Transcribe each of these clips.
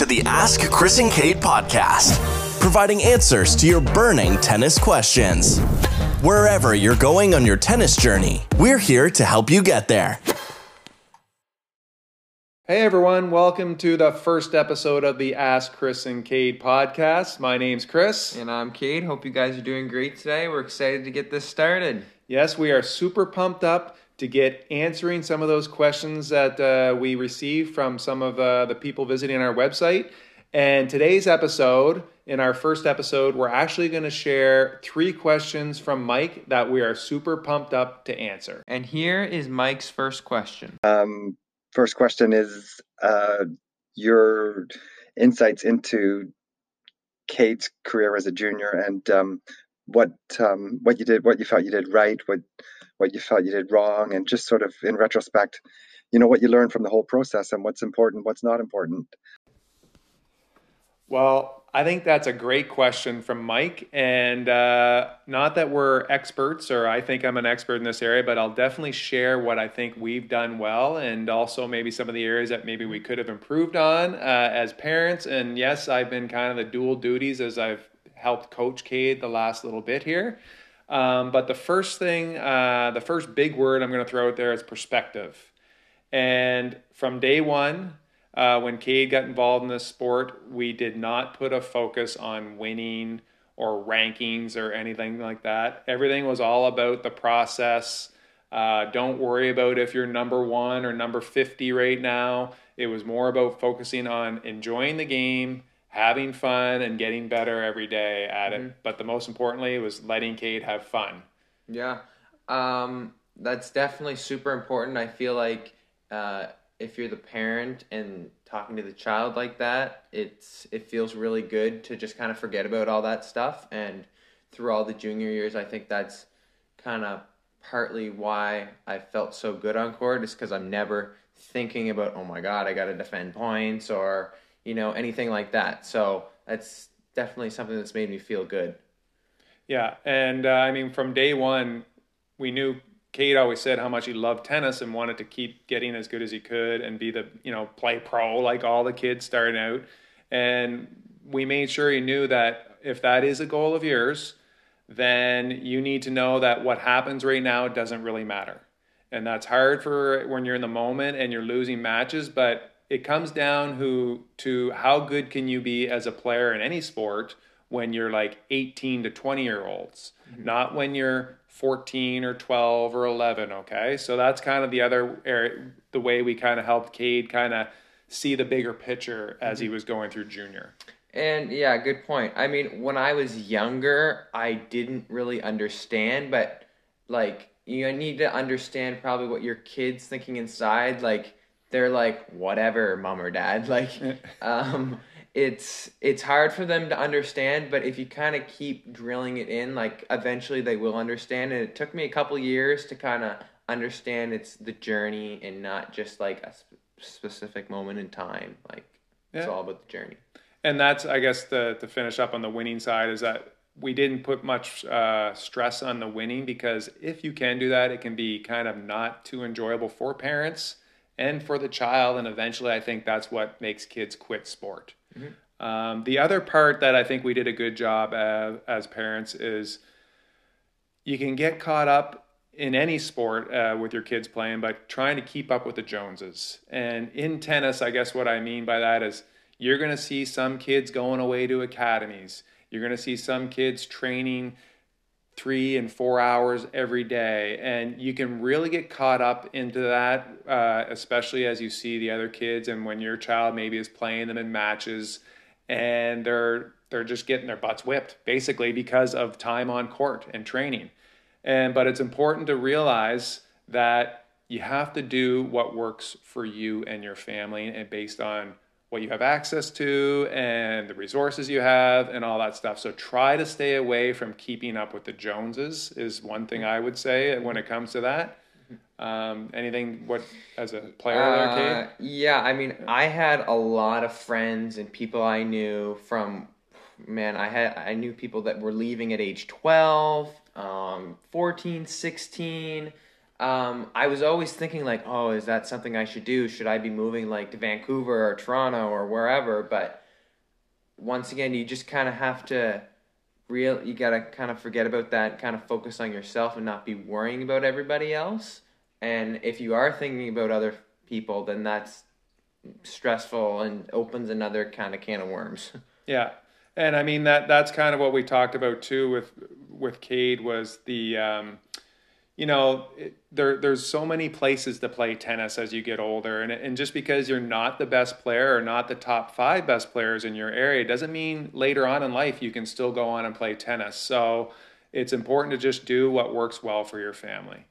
to the Ask Chris and Cade podcast, providing answers to your burning tennis questions. Wherever you're going on your tennis journey, we're here to help you get there. Hey everyone, welcome to the first episode of the Ask Chris and Cade podcast. My name's Chris. And I'm Cade. Hope you guys are doing great today. We're excited to get this started. Yes, we are super pumped up to get answering some of those questions that uh, we receive from some of uh, the people visiting our website. And today's episode, in our first episode, we're actually going to share three questions from Mike that we are super pumped up to answer. And here is Mike's first question. Um, first question is uh, your insights into Cade's career as a junior and um, what um, what you did, what you felt you did right, what what you felt you did wrong, and just sort of in retrospect, you know, what you learned from the whole process and what's important, what's not important. Well, I think that's a great question from Mike. And uh, not that we're experts, or I think I'm an expert in this area, but I'll definitely share what I think we've done well and also maybe some of the areas that maybe we could have improved on uh, as parents. And yes, I've been kind of the dual duties as I've helped coach Cade the last little bit here. Um, but the first thing, uh, the first big word I'm going to throw out there is perspective. And from day one, uh, when Cade got involved in this sport, we did not put a focus on winning or rankings or anything like that. Everything was all about the process. Uh, don't worry about if you're number one or number 50 right now. It was more about focusing on enjoying the game, having fun and getting better every day at mm-hmm. it. But the most importantly was letting Cade have fun. Yeah, um, that's definitely super important. I feel like uh, if you're the parent and talking to the child like that, it's it feels really good to just kind of forget about all that stuff. And through all the junior years, I think that's kind of partly why I felt so good on court is because I'm never thinking about oh my god I got to defend points or you know, anything like that. So that's definitely something that's made me feel good. Yeah, and uh, I mean, from day one, we knew Cade always said how much he loved tennis and wanted to keep getting as good as he could and be the you know play pro like all the kids starting out. And we made sure he knew that if that is a goal of yours, then you need to know that what happens right now doesn't really matter. And that's hard for when you're in the moment and you're losing matches, but it comes down who to how good can you be as a player in any sport when you're like 18 to 20 year olds, mm-hmm. not when you're 14 or 12 or 11. Okay, so that's kind of the other area, the way we kind of helped Cade kind of see the bigger picture as mm-hmm. he was going through junior. And yeah, good point. I mean, when I was younger, I didn't really understand, but like you need to understand probably what your kids thinking inside, like they're like whatever mom or dad. Like um it's it's hard for them to understand but if you kind of keep drilling it in like eventually they will understand. And it took me a couple years to kind of understand it's the journey and not just like a sp- specific moment in time. Like yeah. it's all about the journey. And that's i guess the to finish up on the winning side is that we didn't put much uh, stress on the winning because if you can do that it can be kind of not too enjoyable for parents and for the child. And eventually, I think that's what makes kids quit sport. Mm-hmm. Um, the other part that I think we did a good job as, as parents is you can get caught up in any sport uh, with your kids playing, but trying to keep up with the Joneses. And in tennis, I guess what I mean by that is you're going to see some kids going away to academies. You're going to see some kids training three and four hours every day. And you can really get caught up into that, uh, especially as you see the other kids and when your child maybe is playing them in matches and they're they're just getting their butts whipped basically because of time on court and training. And but it's important to realize that you have to do what works for you and your family and based on what you have access to and the resources you have and all that stuff. So try to stay away from keeping up with the Joneses is one thing I would say when it comes to that. Um, anything what as a player uh, Yeah, I mean, I had a lot of friends and people I knew from man, I had I knew people that were leaving at age 12, um, 14, 16. Um, I was always thinking like, oh, is that something I should do? Should I be moving like to Vancouver or Toronto or wherever? But once again, you just kind of have to real. You gotta kind of forget about that, kind of focus on yourself, and not be worrying about everybody else. And if you are thinking about other people, then that's stressful and opens another kind of can of worms. Yeah, and I mean that that's kind of what we talked about too with with Cade was the. Um, you know, it, there there's so many places to play tennis as you get older, and and just because you're not the best player or not the top five best players in your area doesn't mean later on in life you can still go on and play tennis. So it's important to just do what works well for your family.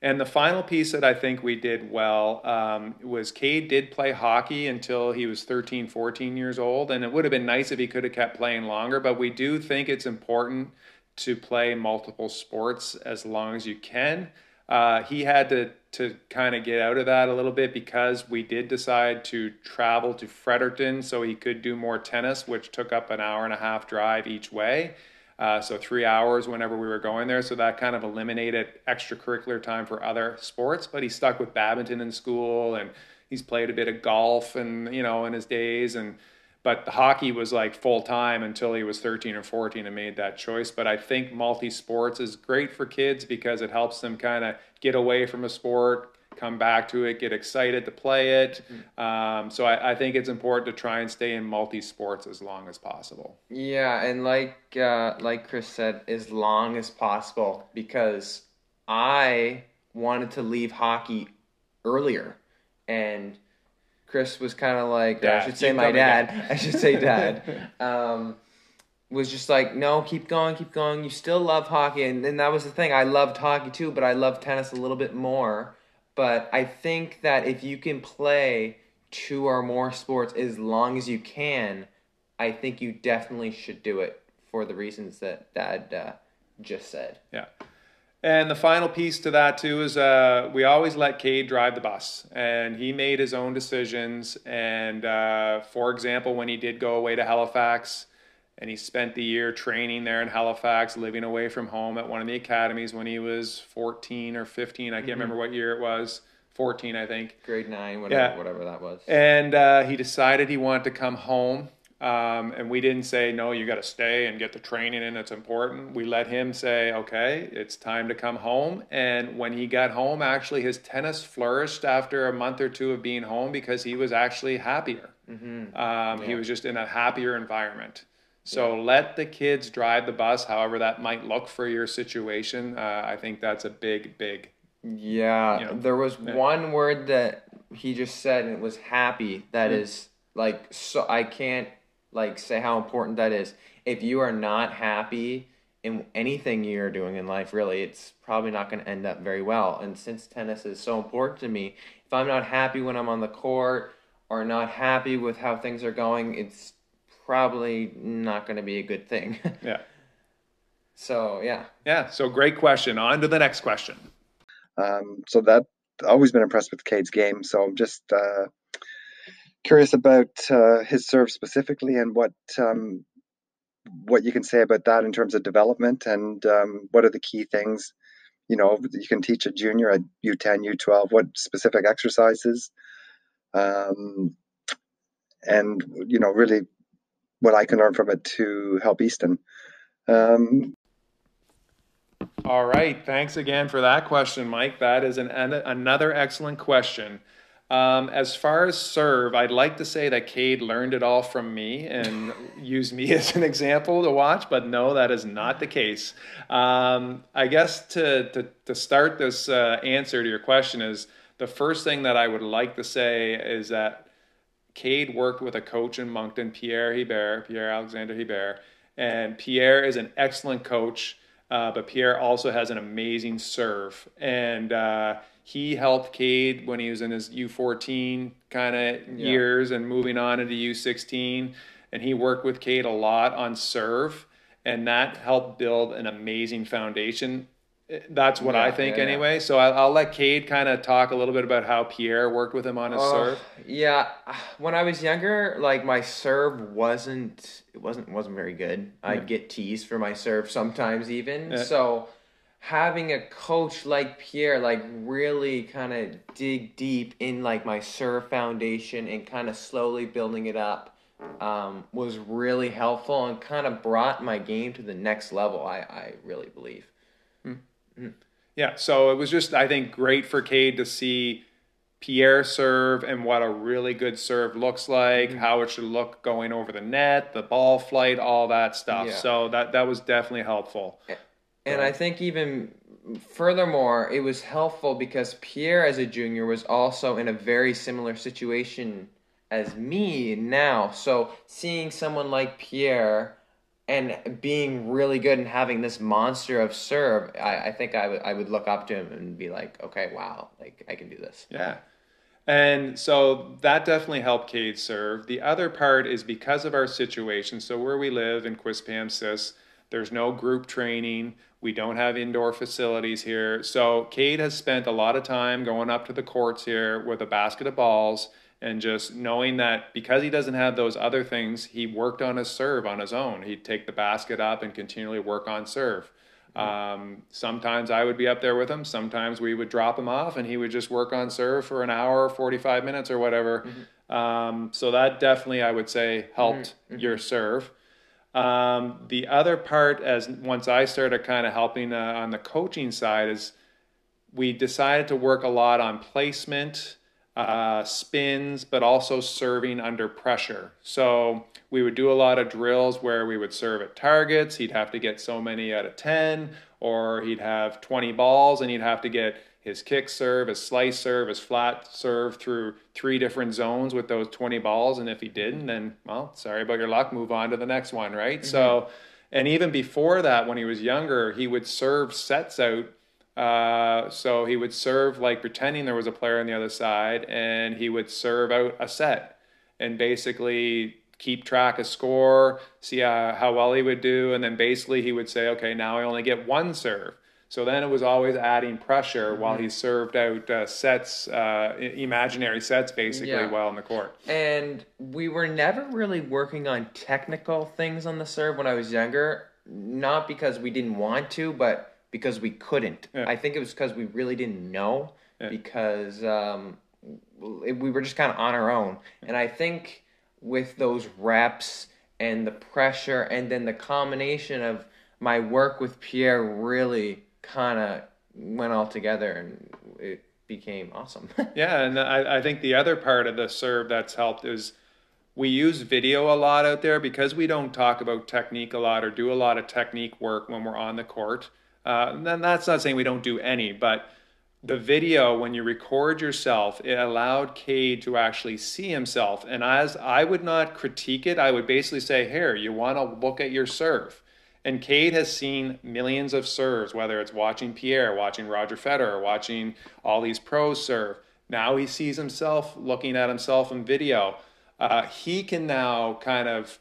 And the final piece that I think we did well um, was Cade did play hockey until he was 13, 14 years old. And it would have been nice if he could have kept playing longer, but we do think it's important to play multiple sports as long as you can. Uh, he had to to kind of get out of that a little bit because we did decide to travel to Fredericton so he could do more tennis, which took up an hour and a half drive each way. Uh, so three hours whenever we were going there. So that kind of eliminated extracurricular time for other sports. But he stuck with badminton in school, and he's played a bit of golf, and you know, in his days, and but the hockey was like full time until he was 13 or 14 and made that choice. But I think multi sports is great for kids because it helps them kind of get away from a sport, come back to it, get excited to play it. Mm-hmm. Um, so I, I, think it's important to try and stay in multi sports as long as possible. Yeah, and like uh, like Chris said, as long as possible because I wanted to leave hockey earlier and Chris was kind of like, I should say my dad. I should say dad. Um, was just like, no, keep going, keep going. You still love hockey, and, and that was the thing. I loved hockey too, but I love tennis a little bit more. But I think that if you can play two or more sports as long as you can, I think you definitely should do it for the reasons that Dad uh, just said. Yeah. And the final piece to that too is uh, we always let Cade drive the bus, and he made his own decisions. And uh, for example, when he did go away to Halifax, and he spent the year training there in Halifax, living away from home at one of the academies when he was 14 or 15. I can't mm-hmm. remember what year it was. 14, I think. Grade nine, whatever, yeah. whatever that was. And uh, he decided he wanted to come home um, and we didn't say, no, you got to stay and get the training in, it's important. We let him say, okay, it's time to come home. And when he got home, actually, his tennis flourished after a month or two of being home because he was actually happier. Mm-hmm. Um, yeah. He was just in a happier environment. So yeah. let the kids drive the bus, however that might look for your situation. Uh, I think that's a big, big. Yeah, you know, there was yeah. one word that he just said, and it was happy. That mm-hmm. is like so. I can't like say how important that is. If you are not happy in anything you're doing in life, really, it's probably not going to end up very well. And since tennis is so important to me, if I'm not happy when I'm on the court or not happy with how things are going, it's probably not going to be a good thing. yeah. So, yeah. Yeah. So, great question. On to the next question. Um, so, that always been impressed with Cade's game. So, I'm just uh, curious about uh, his serve specifically and what um, what you can say about that in terms of development and um, what are the key things you know you can teach a junior at U10, U12, what specific exercises, um, and you know really what I can learn from it to help Easton. Um, All right, thanks again for that question, Mike. That is an, an another excellent question. Um, as far as serve, I'd like to say that Cade learned it all from me and used me as an example to watch, but no, that is not the case. Um, I guess to, to, to start this uh, answer to your question is the first thing that I would like to say is that Cade worked with a coach in Moncton, Pierre Hebert, Pierre Alexander Hebert, and Pierre is an excellent coach, uh, but Pierre also has an amazing serve. And uh, he helped Cade when he was in his U14 kind of yeah. years and moving on into U16. And he worked with Cade a lot on serve, and that helped build an amazing foundation. That's what yeah, I think, yeah, anyway. So I'll, I'll, let Cade kind of talk a little bit about how Pierre worked with him on his uh, serve. Yeah, when I was younger, like my serve wasn't it wasn't wasn't very good. I'd get teased for my serve sometimes, even. So having a coach like Pierre like really kind of dig deep in like my serve foundation and kind of slowly building it up um, was really helpful and kind of brought my game to the next level. I I really believe. Yeah, so it was just I think great for Cade to see Pierre serve and what a really good serve looks like, Mm-hmm. how it should look going over the net, the ball flight, all that stuff. Yeah. So that that was definitely helpful. And I think even furthermore, it was helpful because Pierre, as a junior, was also in a very similar situation as me now. So seeing someone like Pierre and being really good and having this monster of serve, I, I think I would I would look up to him and be like, okay, wow, like I can do this. Yeah. And so that definitely helped Cade serve. The other part is because of our situation. So where we live in Quispamsis, there's no group training. We don't have indoor facilities here. So Cade has spent a lot of time going up to the courts here with a basket of balls and just knowing that because he doesn't have those other things, he worked on his serve on his own. He'd take the basket up and continually work on serve. Um, sometimes I would be up there with him. Sometimes we would drop him off, and he would just work on serve for an hour, forty-five minutes, or whatever. Um, so that definitely, I would say, helped your serve. Um, the other part, as once I started kind of helping uh, on the coaching side, is we decided to work a lot on placement, uh, spins, but also serving under pressure. So we would do a lot of drills where we would serve at targets. He'd have to get so many out of 10, or he'd have 20 balls and he'd have to get his kick serve, his slice serve, his flat serve through three different zones with those 20 balls. And if he didn't, then, well, sorry about your luck, move on to the next one, right? So, and even before that, when he was younger, he would serve sets out uh, so he would serve like pretending there was a player on the other side, and he would serve out a set and basically keep track of score, see how, how well he would do, and then basically he would say, okay, now I only get one serve. So then it was always adding pressure while he served out uh, sets, uh, imaginary sets, basically, Yeah. while on the court. And we were never really working on technical things on the serve when I was younger, not because we didn't want to, but because we couldn't. Yeah. I think it was because we really didn't know, because um, we we were just kind of on our own. And I think with those reps and the pressure, and then the combination of my work with Pierre really kind of went all together, and it became awesome. Yeah, and I, I think the other part of the serve that's helped is we use video a lot out there because we don't talk about technique a lot or do a lot of technique work when we're on the court. Uh, and that's not saying we don't do any, but the video, when you record yourself, it allowed Cade to actually see himself. And as I would not critique it, I would basically say, Here, you want to look at your serve. And Cade has seen millions of serves, whether it's watching Pierre, watching Roger Federer, watching all these pros serve. Now he sees himself looking at himself in video. Uh, he can now kind of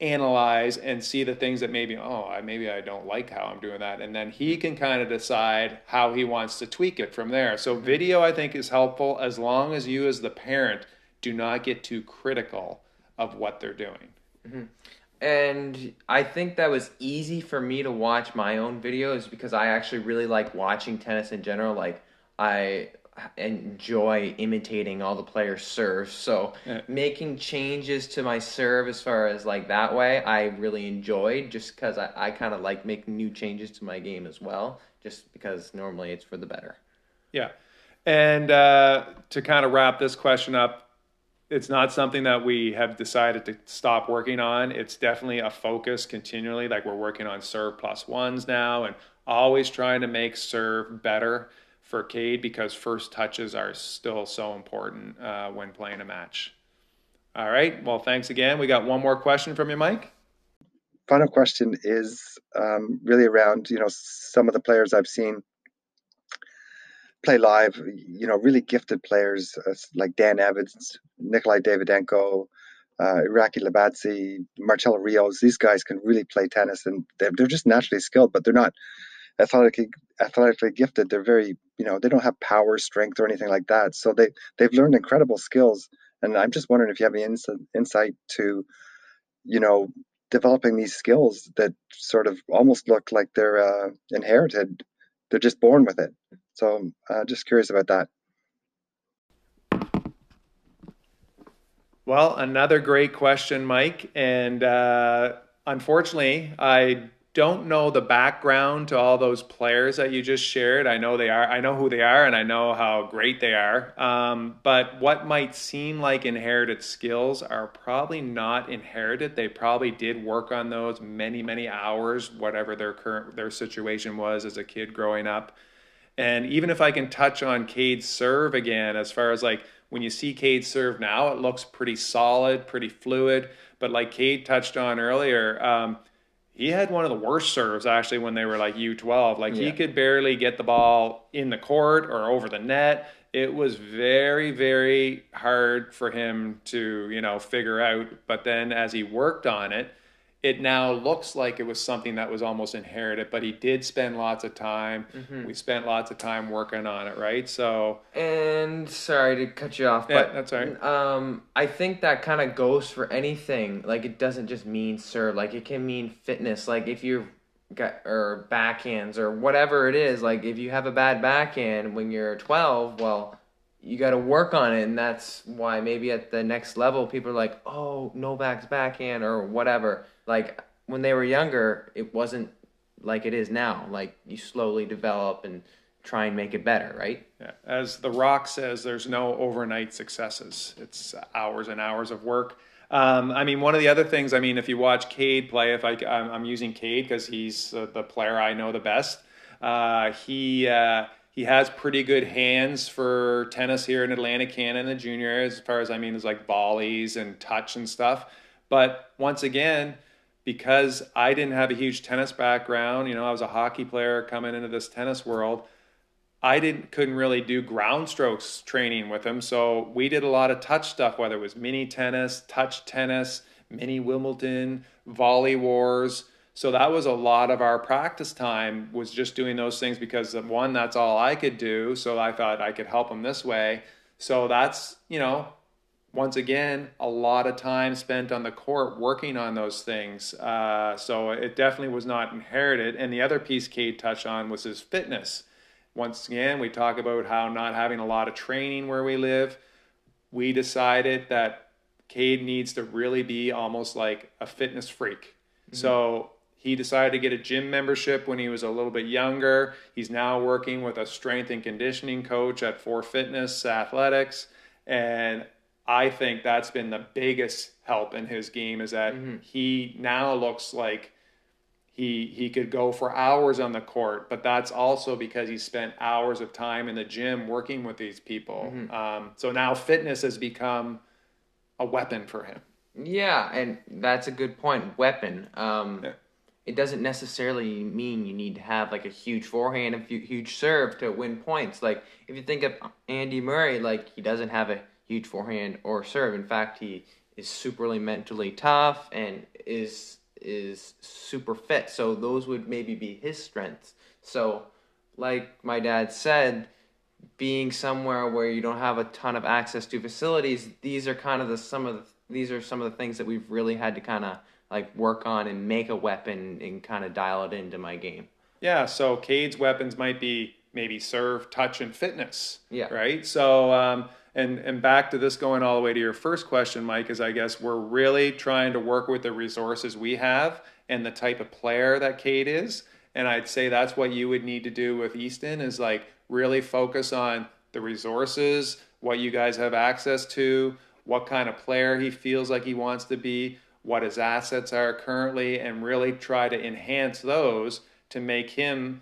analyze and see the things that maybe oh I maybe I don't like how I'm doing that and then he can kind of decide how he wants to tweak it from there. So mm-hmm. video I think is helpful as long as you as the parent do not get too critical of what they're doing. Mm-hmm. And I think that was easy for me to watch my own videos because I actually really like watching tennis in general. Like I enjoy imitating all the players' serves. So Yeah. making changes to my serve as far as like that way, I really enjoyed just because I, I kind of like making new changes to my game as well, just because normally it's for the better. Yeah. And uh, to kind of wrap this question up, it's not something that we have decided to stop working on. It's definitely a focus continually. Like we're working on serve plus ones now and always trying to make serve better for Cade because first touches are still so important uh, when playing a match. All right. Well, thanks again. We got one more question from you, Mike. Final question is um, really around you know some of the players I've seen play live. You know, really gifted players uh, like Dan Evans, Nikolai Davydenko, uh, Iraqi Labatsi, Marcelo Rios. These guys can really play tennis, and they're, they're just naturally skilled, but they're not athletically athletically gifted. They're very you know they don't have power, strength, or anything like that. So they they've learned incredible skills. And I'm just wondering if you have any insight, insight to, you know, developing these skills that sort of almost look like they're uh, inherited. They're just born with it. So, uh, just curious about that. Well, another great question, Mike. And uh, unfortunately, I don't know the background to all those players that you just shared. I know they are. I know who they are, and I know how great they are. Um, but what might seem like inherited skills are probably not inherited. They probably did work on those many, many hours, whatever their current their situation was as a kid growing up. And even if I can touch on Cade's serve again, as far as like when you see Cade serve now, it looks pretty solid, pretty fluid. But like Cade touched on earlier. Um, he had one of the worst serves actually when they were like U12. Like yeah. he could barely get the ball in the court or over the net. It was very, very hard for him to, you know, figure out. But then as he worked on it, it now looks like it was something that was almost inherited, but he did spend lots of time. Mm-hmm. We spent lots of time working on it, right? So and sorry to cut you off, yeah, but that's right. Um, I think that kind of goes for anything. Like it doesn't just mean serve. Like it can mean fitness. Like if you got or backhands or whatever it is. Like if you have a bad backhand when you're 12, well you got to work on it and that's why maybe at the next level people are like oh novak's backhand or whatever. Like when they were younger it wasn't like it is now. Like you slowly develop and try and make it better right? Yeah. as the rock says there's no overnight successes. It's hours and hours of work. Um, I mean, one of the other things, I mean, if you watch Cade play, if I, I'm using Cade because he's uh, the player I know the best, uh, he, uh, he has pretty good hands for tennis here in Atlantic Canada junior as far as I mean is like volleys and touch and stuff. But once again, because I didn't have a huge tennis background, you know, I was a hockey player coming into this tennis world. I didn't couldn't really do ground strokes training with him, so we did a lot of touch stuff, whether it was mini tennis, touch tennis, mini Wimbledon, volley wars so that was a lot of our practice time was just doing those things because one that's all i could do so i thought i could help them this way. So that's you know once again a lot of time spent on the court working on those things. Uh, so it definitely was not inherited. And the other piece cade touched on was his fitness. Once again we talk about how not having a lot of training where we live. We decided that cade needs to really be almost like a fitness freak. Mm-hmm. so he decided to get a gym membership when he was a little bit younger. He's now working with a strength and conditioning coach at For Fitness Athletics. And I think that's been the biggest help in his game is that mm-hmm. he now looks like he he could go for hours on the court, but that's also because he spent hours of time in the gym working with these people. Mm-hmm. Um, so now fitness has become a weapon for him. Yeah, and that's a good point. Weapon. Um, yeah it doesn't necessarily mean you need to have like a huge forehand and huge serve to win points. Like if you think of Andy Murray, like he doesn't have a huge forehand or serve. In fact, he is superly mentally tough and is is super fit. So those would maybe be his strengths. So like my dad said, being somewhere where you don't have a ton of access to facilities, these are kind of the some of the, these are some of the things that we've really had to kind of like work on and make a weapon and kind of dial it into my game. Yeah, so Cade's weapons might be maybe serve, touch, and fitness. Yeah. Right. So, um, and and back to this going all the way to your first question, Mike, is I guess we're really trying to work with the resources we have and the type of player that Cade is. And I'd say that's what you would need to do with Easton is like really focus on the resources, what you guys have access to, what kind of player he feels like he wants to be, what his assets are currently, and really try to enhance those to make him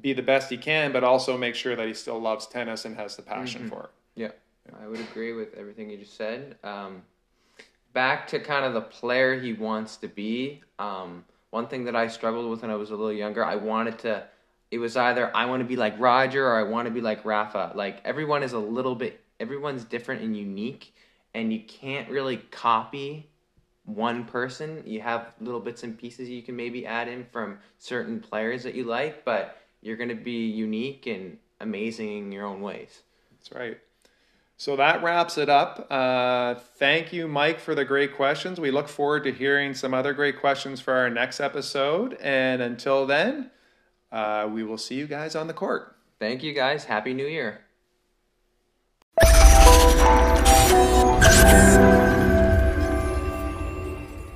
be the best he can, but also make sure that he still loves tennis and has the passion mm-hmm. for it. Yeah, I would agree with everything you just said. Um, back to kind of the player he wants to be. Um, one thing that I struggled with when I was a little younger, I wanted to. It was either I want to be like Roger or I want to be like Rafa. Like everyone is a little bit, everyone's different and unique, and you can't really copy one person. You have little bits and pieces you can maybe add in from certain players that you like, but you're going to be unique and amazing in your own ways. That's right. So that wraps it up. Uh, thank you, Mike, for the great questions. We look forward to hearing some other great questions for our next episode. And until then, uh, we will see you guys on the court. Thank you guys. Happy New Year.